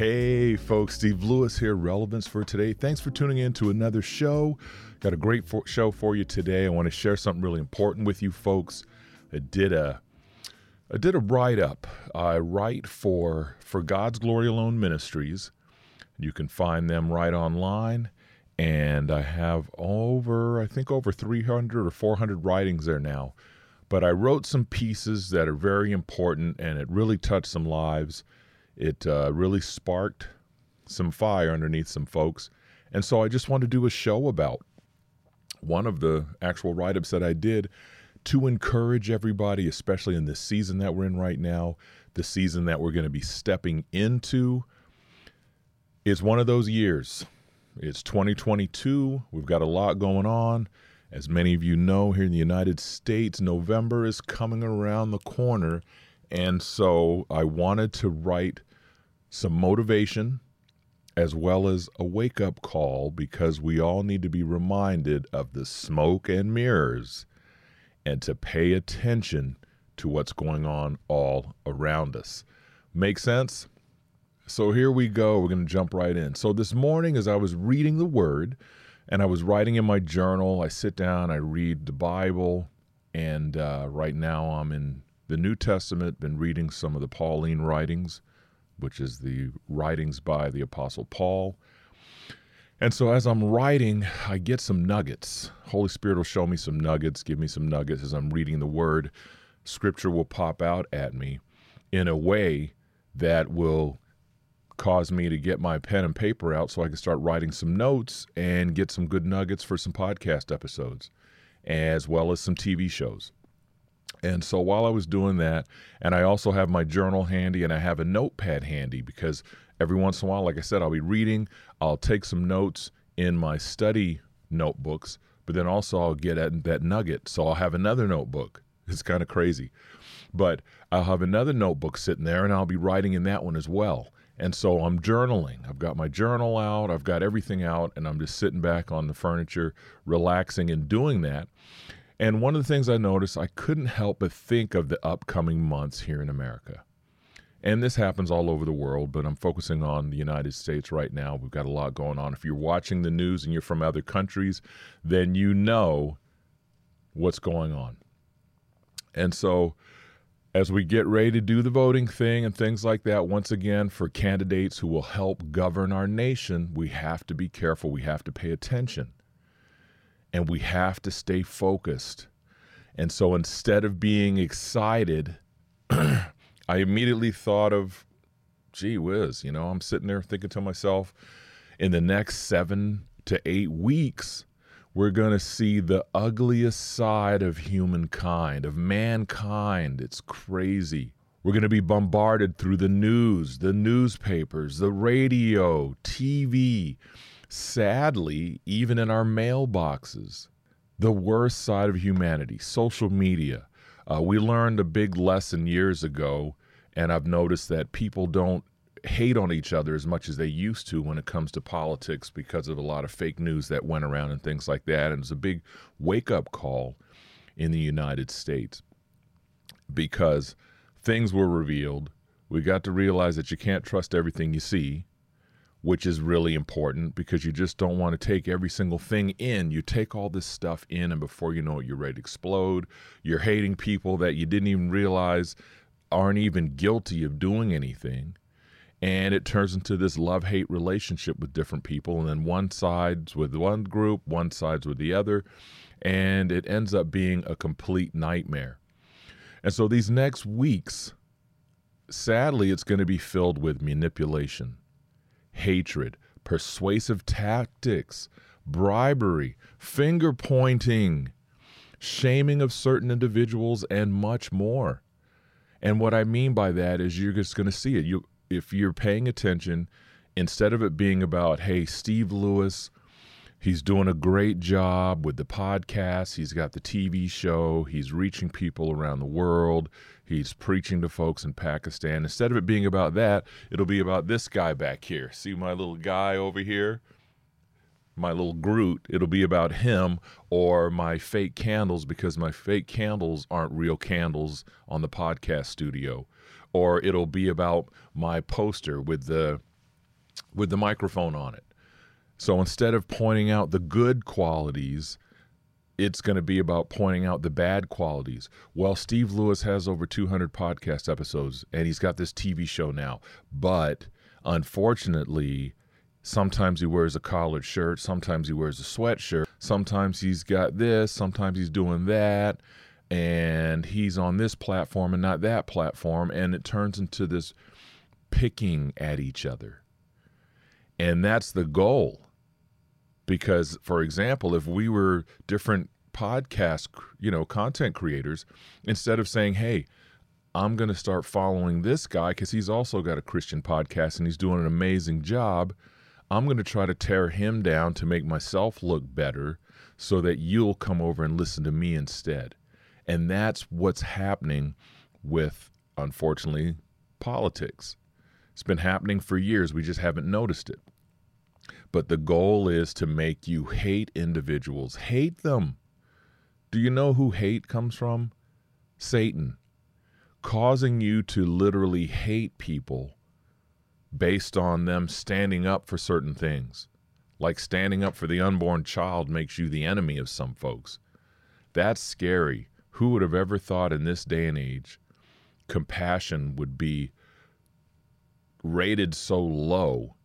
Hey, folks, Steve Lewis here, Relevance for Today. Thanks for tuning in to another show. Got a great for- show for you today. I want to share something really important with you folks. I did a I did a write up. I write for for God's Glory Alone Ministries. You can find them right online and I have over I think over 300 or 400 writings there now. But I wrote some pieces that are very important and it really touched some lives it uh, really sparked some fire underneath some folks. And so I just wanted to do a show about one of the actual write ups that I did to encourage everybody, especially in this season that we're in right now, the season that we're going to be stepping into. It's one of those years. It's 2022. We've got a lot going on. As many of you know, here in the United States, November is coming around the corner. And so I wanted to write some motivation as well as a wake up call because we all need to be reminded of the smoke and mirrors and to pay attention to what's going on all around us. Make sense? So here we go. We're going to jump right in. So this morning, as I was reading the word and I was writing in my journal, I sit down, I read the Bible, and uh, right now I'm in the New Testament, been reading some of the Pauline writings which is the writings by the Apostle Paul. And so as I'm writing, I get some nuggets. Holy Spirit will show me some nuggets, give me some nuggets as I'm reading the word. Scripture will pop out at me in a way that will cause me to get my pen and paper out so I can start writing some notes and get some good nuggets for some podcast episodes, as well as some TV shows. And so while I was doing that, and I also have my journal handy and I have a notepad handy because every once in a while, like I said, I'll be reading, I'll take some notes in my study notebooks, but then also I'll get at that nugget. So I'll have another notebook. It's kind of crazy. But I'll have another notebook sitting there and I'll be writing in that one as well. And so I'm journaling. I've got my journal out, I've got everything out, and I'm just sitting back on the furniture, relaxing and doing that. And one of the things I noticed, I couldn't help but think of the upcoming months here in America. And this happens all over the world, but I'm focusing on the United States right now. We've got a lot going on. If you're watching the news and you're from other countries, then you know what's going on. And so, as we get ready to do the voting thing and things like that, once again, for candidates who will help govern our nation, we have to be careful. We have to pay attention and we have to stay focused. And so instead of being excited, I immediately thought of, gee whiz, you know, I'm sitting there thinking to myself, in the next seven to eight weeks, we're going to see the ugliest side of humankind, of mankind. It's crazy. We're going to be bombarded through the news, the newspapers, the radio, TV sadly, even in our mailboxes, the worst side of humanity, social media. Uh, we learned a big lesson years ago, and I've noticed that people don't hate on each other as much as they used to when it comes to politics because of a lot of fake news that went around and things like that. And it's a big wake up call in the United States because things were revealed. We got to realize that you can't trust everything you see which is really important because you just don't want to take every single thing in. You take all this stuff in, and before you know it, you're ready to explode. You're hating people that you didn't even realize aren't even guilty of doing anything. And it turns into this love hate relationship with different people. And then one side's with one group, one side's with the other. And it ends up being a complete nightmare. And so these next weeks, sadly, it's going to be filled with manipulation hatred, persuasive tactics, bribery, finger pointing, shaming of certain individuals, and much more. And what I mean by that is you're just going to see it. You, if you're paying attention, instead of it being about, hey, Steve Lewis, he's doing a great job with the podcast, he's got the TV show, he's reaching people around the world, he's preaching to folks in Pakistan. Instead of it being about that, it'll be about this guy back here. See my little guy over here? my little Groot, it'll be about him or my fake candles because my fake candles aren't real candles on the podcast studio. Or it'll be about my poster with the with the microphone on it. So instead of pointing out the good qualities, it's going to be about pointing out the bad qualities. Well, Steve Lewis has over 200 podcast episodes and he's got this TV show now. But unfortunately, Sometimes he wears a collared shirt, sometimes he wears a sweatshirt, sometimes he's got this, sometimes he's doing that, and he's on this platform and not that platform, and it turns into this picking at each other. And that's the goal. Because, for example, if we were different podcast, you know, content creators, instead of saying, hey, I'm going to start following this guy because he's also got a Christian podcast and he's doing an amazing job I'm going to try to tear him down to make myself look better so that you'll come over and listen to me instead. And that's what's happening with, unfortunately, politics. It's been happening for years. We just haven't noticed it. But the goal is to make you hate individuals, hate them. Do you know who hate comes from? Satan. Causing you to literally hate people based on them standing up for certain things. Like standing up for the unborn child makes you the enemy of some folks. That's scary. Who would have ever thought in this day and age compassion would be rated so low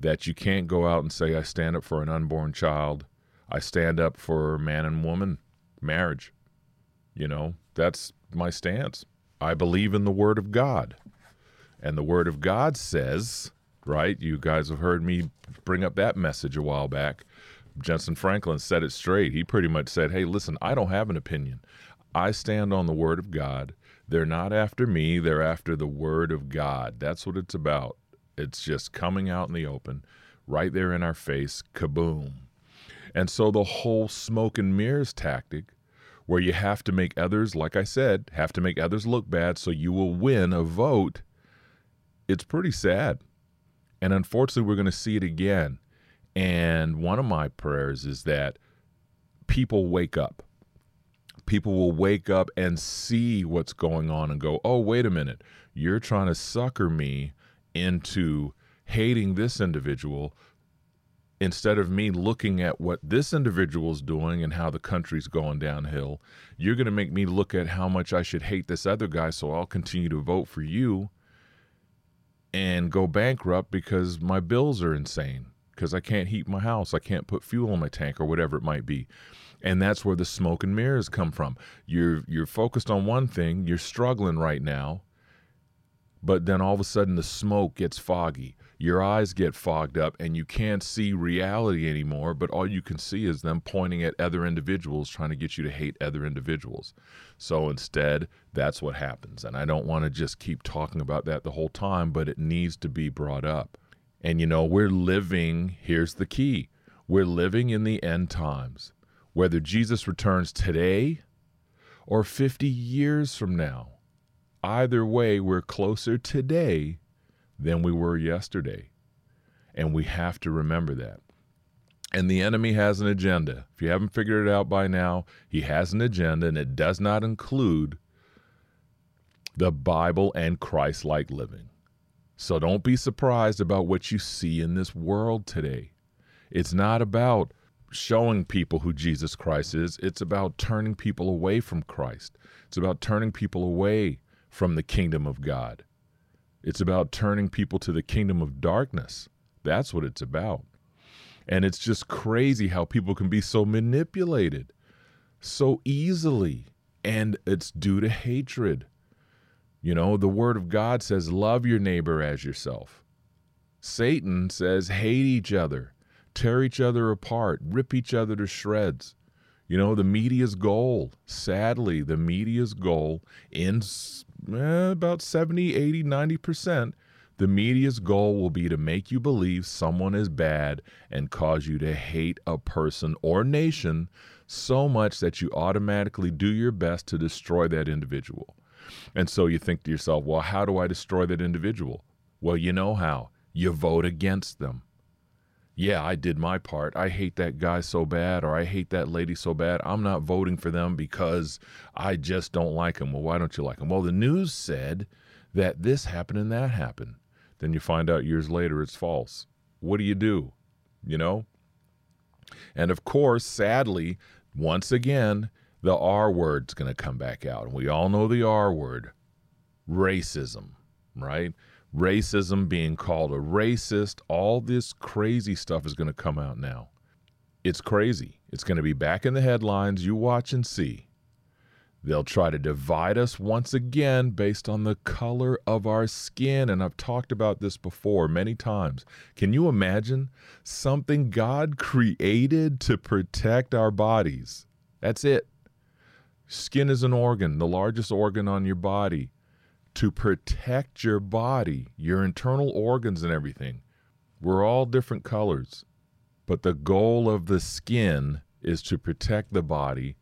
that you can't go out and say, I stand up for an unborn child. I stand up for man and woman marriage. You know, that's my stance. I believe in the Word of God. And the Word of God says, right? You guys have heard me bring up that message a while back. Jentezen Franklin said it straight. He pretty much said, hey, listen, I don't have an opinion. I stand on the Word of God. They're not after me, they're after the Word of God. That's what it's about. It's just coming out in the open, right there in our face, kaboom. And so the whole smoke and mirrors tactic, where you have to make others, like I said, have to make others look bad so you will win a vote it's pretty sad. And unfortunately, we're going to see it again. And one of my prayers is that people wake up. People will wake up and see what's going on and go, oh, wait a minute. You're trying to sucker me into hating this individual instead of me looking at what this individual is doing and how the country's going downhill. You're going to make me look at how much I should hate this other guy, so I'll continue to vote for you and go bankrupt because my bills are insane because I can't heat my house, I can't put fuel in my tank or whatever it might be. And that's where the smoke and mirrors come from. You're you're focused on one thing, you're struggling right now, but then all of a sudden the smoke gets foggy your eyes get fogged up and you can't see reality anymore, but all you can see is them pointing at other individuals, trying to get you to hate other individuals. So instead, that's what happens. And I don't want to just keep talking about that the whole time, but it needs to be brought up. And you know, we're living, here's the key we're living in the end times. Whether Jesus returns today or 50 years from now, either way, we're closer today than we were yesterday. And we have to remember that. And the enemy has an agenda. If you haven't figured it out by now, he has an agenda, and it does not include the Bible and Christ like living. So don't be surprised about what you see in this world today. It's not about showing people who Jesus Christ is, it's about turning people away from Christ. It's about turning people away from the kingdom of God. It's about turning people to the kingdom of darkness. That's what it's about. And it's just crazy how people can be so manipulated so easily. And it's due to hatred. You know, the word of God says, love your neighbor as yourself. Satan says, hate each other, tear each other apart, rip each other to shreds. You know, the media's goal, sadly, the media's goal in eh, about 70, 80, 90%, the media's goal will be to make you believe someone is bad and cause you to hate a person or nation so much that you automatically do your best to destroy that individual. And so you think to yourself, well, how do I destroy that individual? Well, you know how. You vote against them yeah, I did my part. I hate that guy so bad, or I hate that lady so bad. I'm not voting for them because I just don't like them. Well, why don't you like them? Well, the news said that this happened and that happened. Then you find out years later it's false. What do you do? You know? And of course, sadly, once again, the R word's going to come back out. And we all know the R word racism, right? Racism, being called a racist, all this crazy stuff is going to come out now. It's crazy. It's going to be back in the headlines. You watch and see. They'll try to divide us once again based on the color of our skin. And I've talked about this before many times. Can you imagine something God created to protect our bodies? That's it. Skin is an organ, the largest organ on your body to protect your body, your internal organs, and everything. We're all different colors, but the goal of the skin is to protect the body.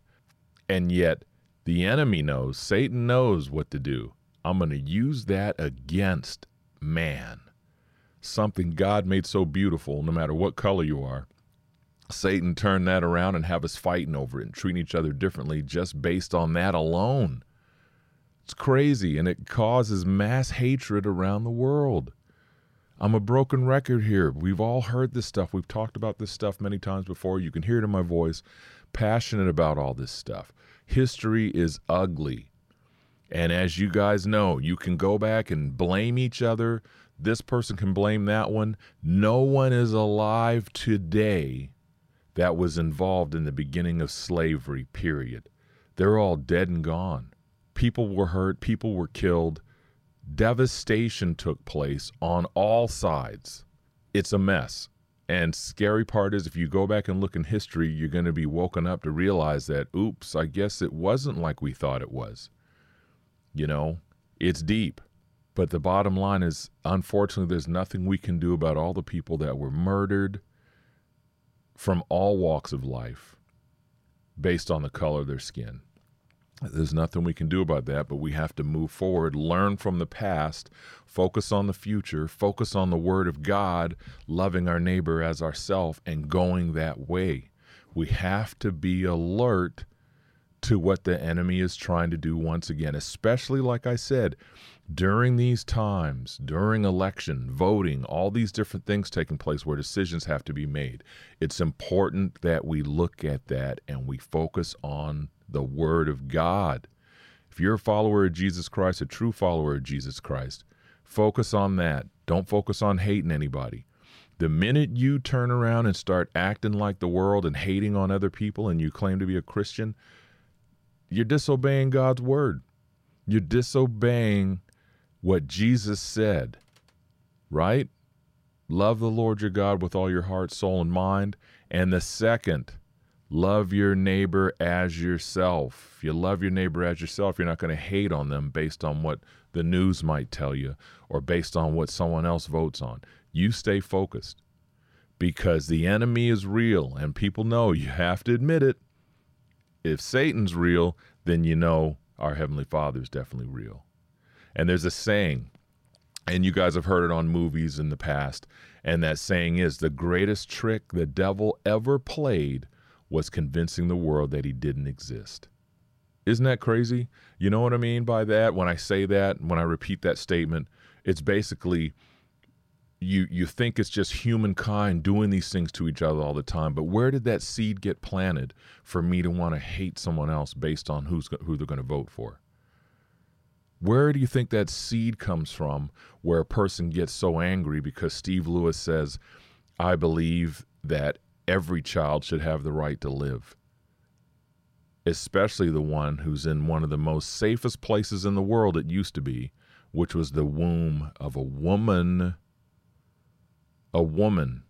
And yet, the enemy knows, Satan knows what to do. I'm going to use that against man. Something God made so beautiful, no matter what color you are. Satan turned that around and have us fighting over it and treating each other differently just based on that alone. It's crazy and it causes mass hatred around the world. I'm a broken record here. We've all heard this stuff. We've talked about this stuff many times before. You can hear it in my voice. Passionate about all this stuff. History is ugly. And as you guys know, you can go back and blame each other. This person can blame that one. No one is alive today that was involved in the beginning of slavery, period. They're all dead and gone. People were hurt, people were killed. Devastation took place on all sides. It's a mess. And scary part is if you go back and look in history, you're going to be woken up to realize that, oops, I guess it wasn't like we thought it was. You know, it's deep. But the bottom line is, unfortunately, there's nothing we can do about all the people that were murdered from all walks of life based on the color of their skin. There's nothing we can do about that, but we have to move forward, learn from the past, focus on the future, focus on the Word of God, loving our neighbor as ourself, and going that way. We have to be alert to what the enemy is trying to do once again, especially, like I said, during these times, during election, voting, all these different things taking place where decisions have to be made. It's important that we look at that and we focus on the Word of God. If you're a follower of Jesus Christ, a true follower of Jesus Christ, focus on that. Don't focus on hating anybody. The minute you turn around and start acting like the world and hating on other people and you claim to be a Christian, you're disobeying God's word. You're disobeying what Jesus said, right? Love the Lord your God with all your heart, soul, and mind. And the second, Love your neighbor as yourself. If you love your neighbor as yourself, you're not going to hate on them based on what the news might tell you or based on what someone else votes on. You stay focused because the enemy is real and people know you have to admit it. If Satan's real, then you know our Heavenly Father is definitely real. And there's a saying, and you guys have heard it on movies in the past, and that saying is the greatest trick the devil ever played was convincing the world that he didn't exist. Isn't that crazy? You know what I mean by that? When I say that, when I repeat that statement, it's basically you you think it's just humankind doing these things to each other all the time, but where did that seed get planted for me to want to hate someone else based on who's who they're going to vote for? Where do you think that seed comes from where a person gets so angry because Steve Lewis says, I believe that every child should have the right to live, especially the one who's in one of the most safest places in the world it used to be, which was the womb of a woman. A woman.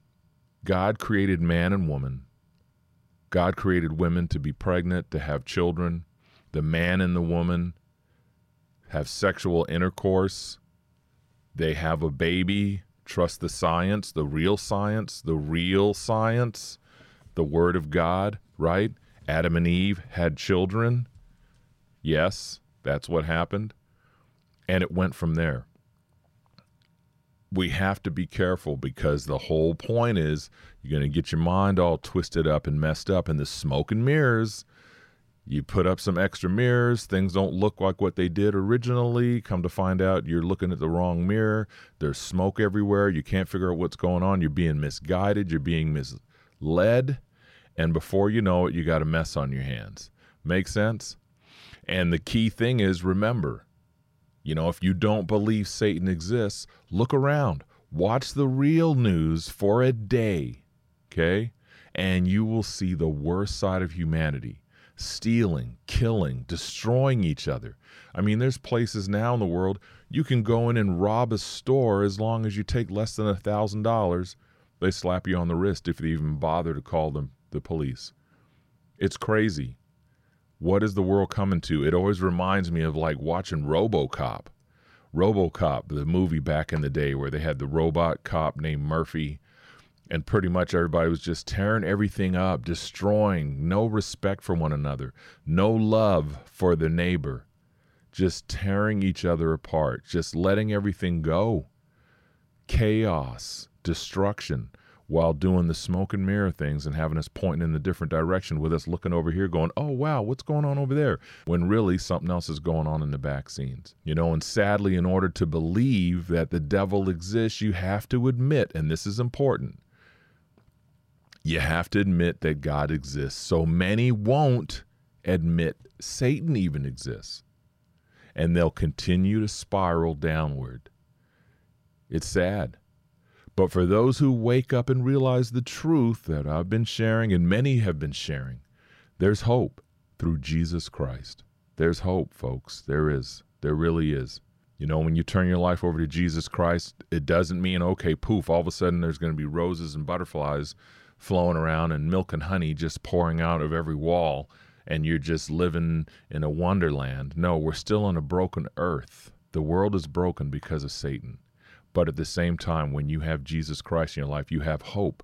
God created man and woman God created women to be pregnant, to have children. The man and the woman have sexual intercourse. They have a baby. Trust the science, the real science, the real science, the Word of God, right? Adam and Eve had children. Yes, that's what happened. And it went from there. We have to be careful because the whole point is you're going to get your mind all twisted up and messed up in the smoke and mirrors you put up some extra mirrors, things don't look like what they did originally. Come to find out, you're looking at the wrong mirror. There's smoke everywhere. You can't figure out what's going on. You're being misguided. You're being misled. And before you know it, you got a mess on your hands. Make sense? And the key thing is remember, you know, if you don't believe Satan exists, look around. Watch the real news for a day, okay? And you will see the worst side of humanity stealing, killing, destroying each other. I mean, there's places now in the world you can go in and rob a store as long as you take less than a thousand dollars. They slap you on the wrist if they even bother to call them the police. It's crazy. What is the world coming to? It always reminds me of like watching RoboCop. RoboCop, the movie back in the day where they had the robot cop named Murphy and pretty much everybody was just tearing everything up, destroying, no respect for one another, no love for the neighbor, just tearing each other apart, just letting everything go. Chaos, destruction, while doing the smoke and mirror things and having us pointing in a different direction with us looking over here going, oh, wow, what's going on over there? When really something else is going on in the back scenes. You know, and sadly, in order to believe that the devil exists, you have to admit, and this is important, you have to admit that God exists. So many won't admit Satan even exists. And they'll continue to spiral downward. It's sad. But for those who wake up and realize the truth that I've been sharing and many have been sharing, there's hope through Jesus Christ. There's hope, folks. There is. There really is. You know, when you turn your life over to Jesus Christ, it doesn't mean, okay, poof, all of a sudden there's going to be roses and butterflies flowing around and milk and honey just pouring out of every wall and you're just living in a wonderland. No, we're still on a broken earth. The world is broken because of Satan. But at the same time, when you have Jesus Christ in your life, you have hope.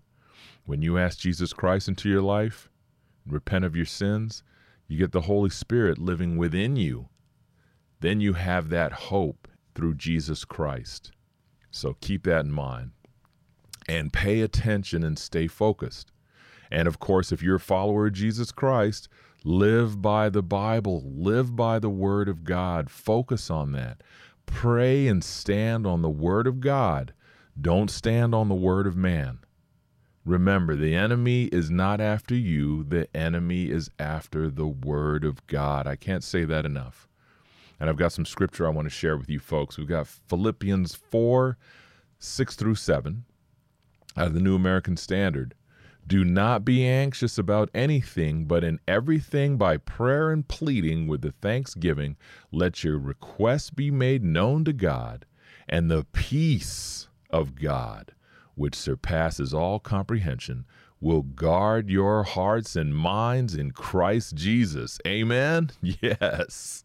When you ask Jesus Christ into your life repent of your sins, you get the Holy Spirit living within you. Then you have that hope through Jesus Christ. So keep that in mind and pay attention and stay focused. And of course, if you're a follower of Jesus Christ, live by the Bible, live by the Word of God, focus on that. Pray and stand on the Word of God. Don't stand on the Word of man. Remember, the enemy is not after you, the enemy is after the Word of God. I can't say that enough. And I've got some scripture I want to share with you folks. We've got Philippians 4 6 through 7 out of the New American Standard. Do not be anxious about anything, but in everything by prayer and pleading with the thanksgiving, let your requests be made known to God, and the peace of God, which surpasses all comprehension, will guard your hearts and minds in Christ Jesus. Amen? Yes.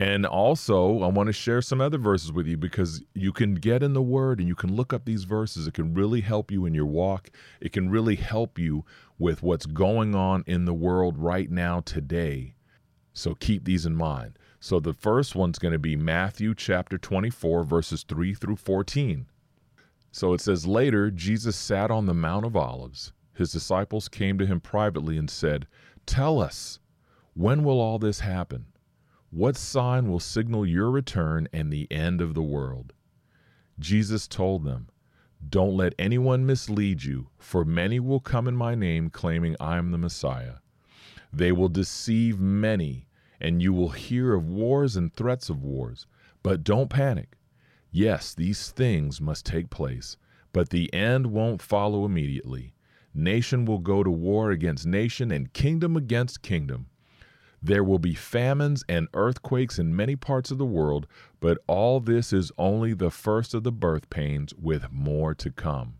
And also, I want to share some other verses with you because you can get in the Word and you can look up these verses. It can really help you in your walk, it can really help you with what's going on in the world right now today. So keep these in mind. So the first one's going to be Matthew chapter 24, verses 3 through 14. So it says, Later, Jesus sat on the Mount of Olives. His disciples came to him privately and said, Tell us, when will all this happen? What sign will signal your return and the end of the world? Jesus told them, Don't let anyone mislead you, for many will come in my name claiming I am the Messiah. They will deceive many, and you will hear of wars and threats of wars. But don't panic. Yes, these things must take place, but the end won't follow immediately. Nation will go to war against nation and kingdom against kingdom. There will be famines and earthquakes in many parts of the world, but all this is only the first of the birth pains, with more to come.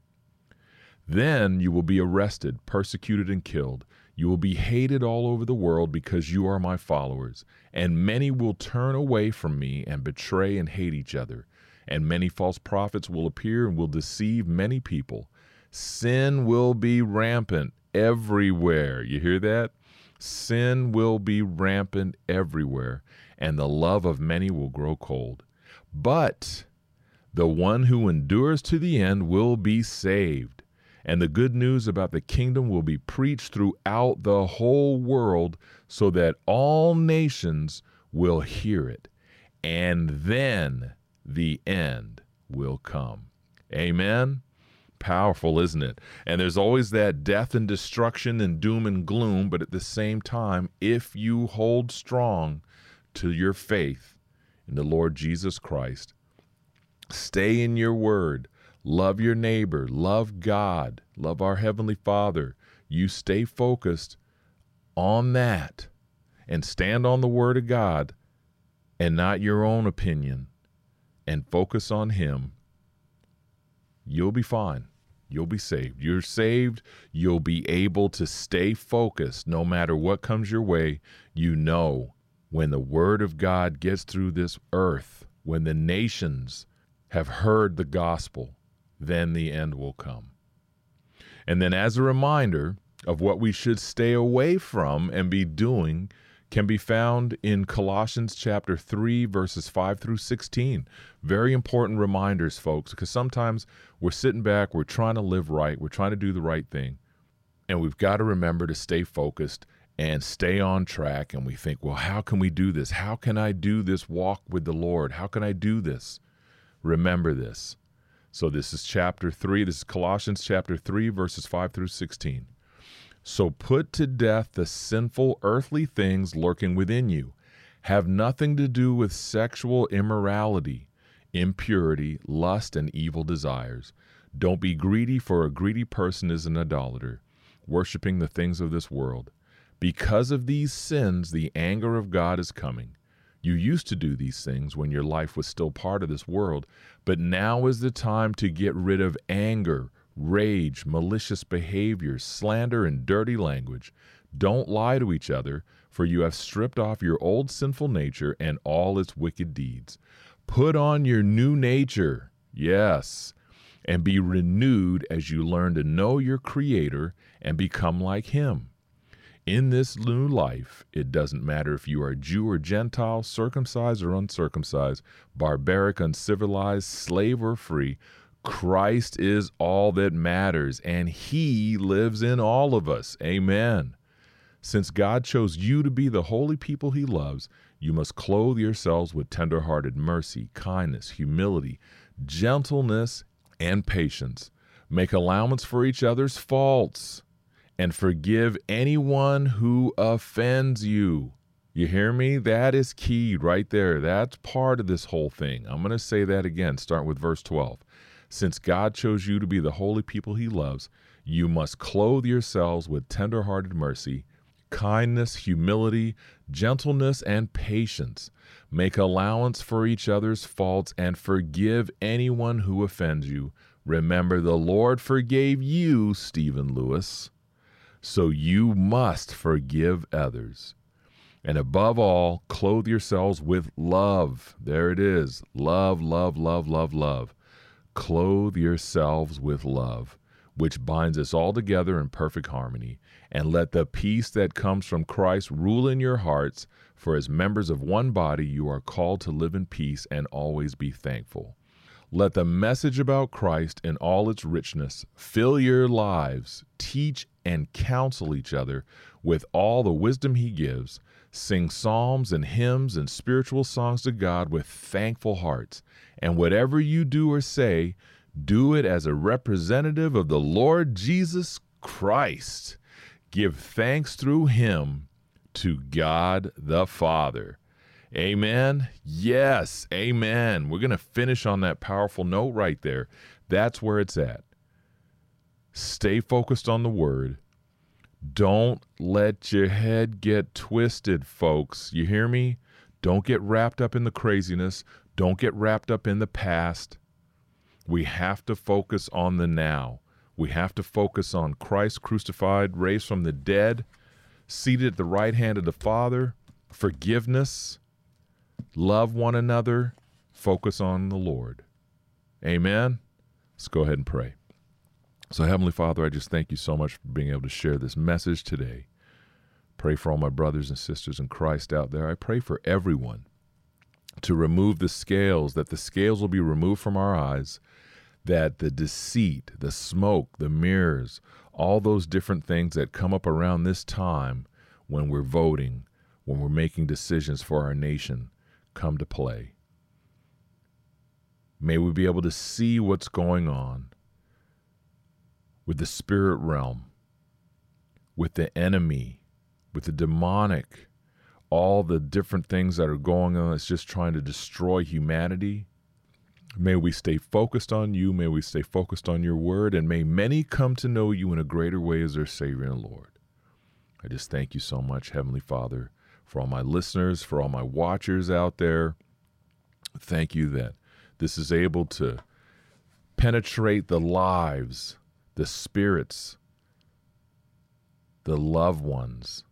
Then you will be arrested, persecuted, and killed. You will be hated all over the world because you are my followers. And many will turn away from me and betray and hate each other. And many false prophets will appear and will deceive many people. Sin will be rampant everywhere. You hear that? Sin will be rampant everywhere, and the love of many will grow cold. But the one who endures to the end will be saved. And the good news about the kingdom will be preached throughout the whole world so that all nations will hear it. And then the end will come. Amen. Powerful, isn't it? And there's always that death and destruction and doom and gloom, but at the same time, if you hold strong to your faith in the Lord Jesus Christ, stay in your word, love your neighbor, love God, love our Heavenly Father, you stay focused on that and stand on the Word of God and not your own opinion and focus on Him you'll be fine. You'll be saved. You're saved. You'll be able to stay focused no matter what comes your way. You know when the word of God gets through this earth, when the nations have heard the gospel, then the end will come. And then, as a reminder of what we should stay away from and be doing can be found in Colossians chapter 3, verses 5 through 16. Very important reminders, folks, because sometimes we're sitting back, we're trying to live right, we're trying to do the right thing, and we've got to remember to stay focused and stay on track. And we think, well, how can we do this? How can I do this walk with the Lord? How can I do this? Remember this. So, this is chapter 3. This is Colossians chapter 3, verses 5 through 16. So put to death the sinful earthly things lurking within you. Have nothing to do with sexual immorality, impurity, lust, and evil desires. Don't be greedy, for a greedy person is an idolater, worshiping the things of this world. Because of these sins, the anger of God is coming. You used to do these things when your life was still part of this world, but now is the time to get rid of anger rage, malicious behavior, slander, and dirty language. Don't lie to each other, for you have stripped off your old sinful nature and all its wicked deeds. Put on your new nature, yes, and be renewed as you learn to know your Creator and become like Him. In this new life, it doesn't matter if you are Jew or Gentile, circumcised or uncircumcised, barbaric, uncivilized, slave or free Christ is all that matters, and He lives in all of us. Amen. Since God chose you to be the holy people He loves, you must clothe yourselves with tender-hearted mercy, kindness, humility, gentleness, and patience. Make allowance for each other's faults, and forgive anyone who offends you. You hear me? That is key right there. That's part of this whole thing. I'm going to say that again. Start with verse 12. Since God chose you to be the holy people he loves, you must clothe yourselves with tender-hearted mercy, kindness, humility, gentleness, and patience. Make allowance for each other's faults and forgive anyone who offends you. Remember, the Lord forgave you, Stephen Lewis, so you must forgive others. And above all, clothe yourselves with love. There it is. Love, love, love, love, love. Clothe yourselves with love, which binds us all together in perfect harmony. And let the peace that comes from Christ rule in your hearts, for as members of one body, you are called to live in peace and always be thankful. Let the message about Christ in all its richness fill your lives. Teach and counsel each other with all the wisdom He gives. Sing psalms and hymns and spiritual songs to God with thankful hearts. And whatever you do or say, do it as a representative of the Lord Jesus Christ. Give thanks through him to God the Father. Amen. Yes, amen. We're going to finish on that powerful note right there. That's where it's at. Stay focused on the word. Don't let your head get twisted, folks. You hear me? Don't get wrapped up in the craziness. Don't get wrapped up in the past. We have to focus on the now. We have to focus on Christ crucified, raised from the dead, seated at the right hand of the Father, forgiveness, love one another, focus on the Lord. Amen. Let's go ahead and pray. So, Heavenly Father, I just thank you so much for being able to share this message today. Pray for all my brothers and sisters in Christ out there. I pray for everyone to remove the scales, that the scales will be removed from our eyes, that the deceit, the smoke, the mirrors, all those different things that come up around this time when we're voting, when we're making decisions for our nation, come to play. May we be able to see what's going on with the spirit realm, with the enemy, with the demonic, all the different things that are going on that's just trying to destroy humanity. May we stay focused on you. May we stay focused on your word. And may many come to know you in a greater way as their Savior and Lord. I just thank you so much, Heavenly Father, for all my listeners, for all my watchers out there. Thank you that this is able to penetrate the lives the spirits, the loved ones,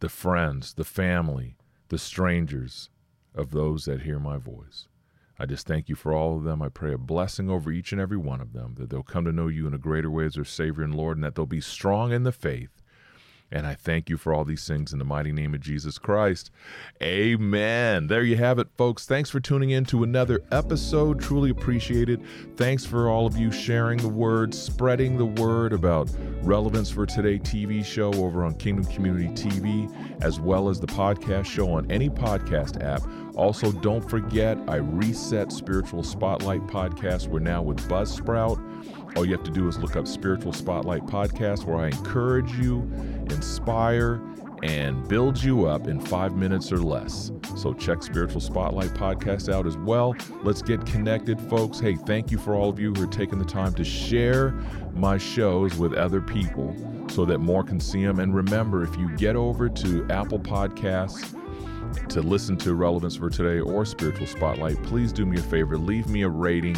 the friends, the family, the strangers of those that hear my voice. I just thank you for all of them. I pray a blessing over each and every one of them, that they'll come to know you in a greater way as their Savior and Lord, and that they'll be strong in the faith and I thank you for all these things in the mighty name of Jesus Christ. Amen. There you have it, folks. Thanks for tuning in to another episode. Truly appreciate it. Thanks for all of you sharing the word, spreading the word about Relevance for Today TV show over on Kingdom Community TV, as well as the podcast show on any podcast app. Also, don't forget, I reset Spiritual Spotlight podcast. We're now with Buzzsprout. All you have to do is look up Spiritual Spotlight Podcast, where I encourage you, inspire, and build you up in five minutes or less. So check Spiritual Spotlight Podcast out as well. Let's get connected, folks. Hey, thank you for all of you who are taking the time to share my shows with other people so that more can see them. And remember, if you get over to Apple Podcasts, to listen to Relevance for Today or Spiritual Spotlight, please do me a favor, leave me a rating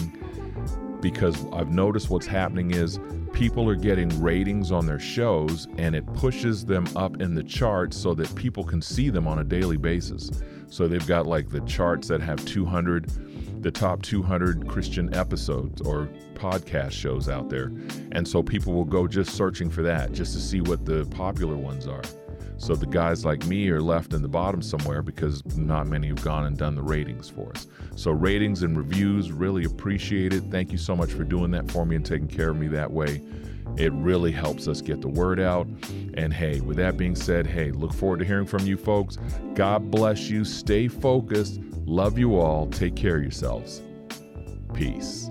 because I've noticed what's happening is people are getting ratings on their shows and it pushes them up in the charts so that people can see them on a daily basis. So they've got like the charts that have 200, the top 200 Christian episodes or podcast shows out there. And so people will go just searching for that just to see what the popular ones are. So the guys like me are left in the bottom somewhere because not many have gone and done the ratings for us. So ratings and reviews, really appreciate it. Thank you so much for doing that for me and taking care of me that way. It really helps us get the word out. And hey, with that being said, hey, look forward to hearing from you folks. God bless you. Stay focused. Love you all. Take care of yourselves. Peace.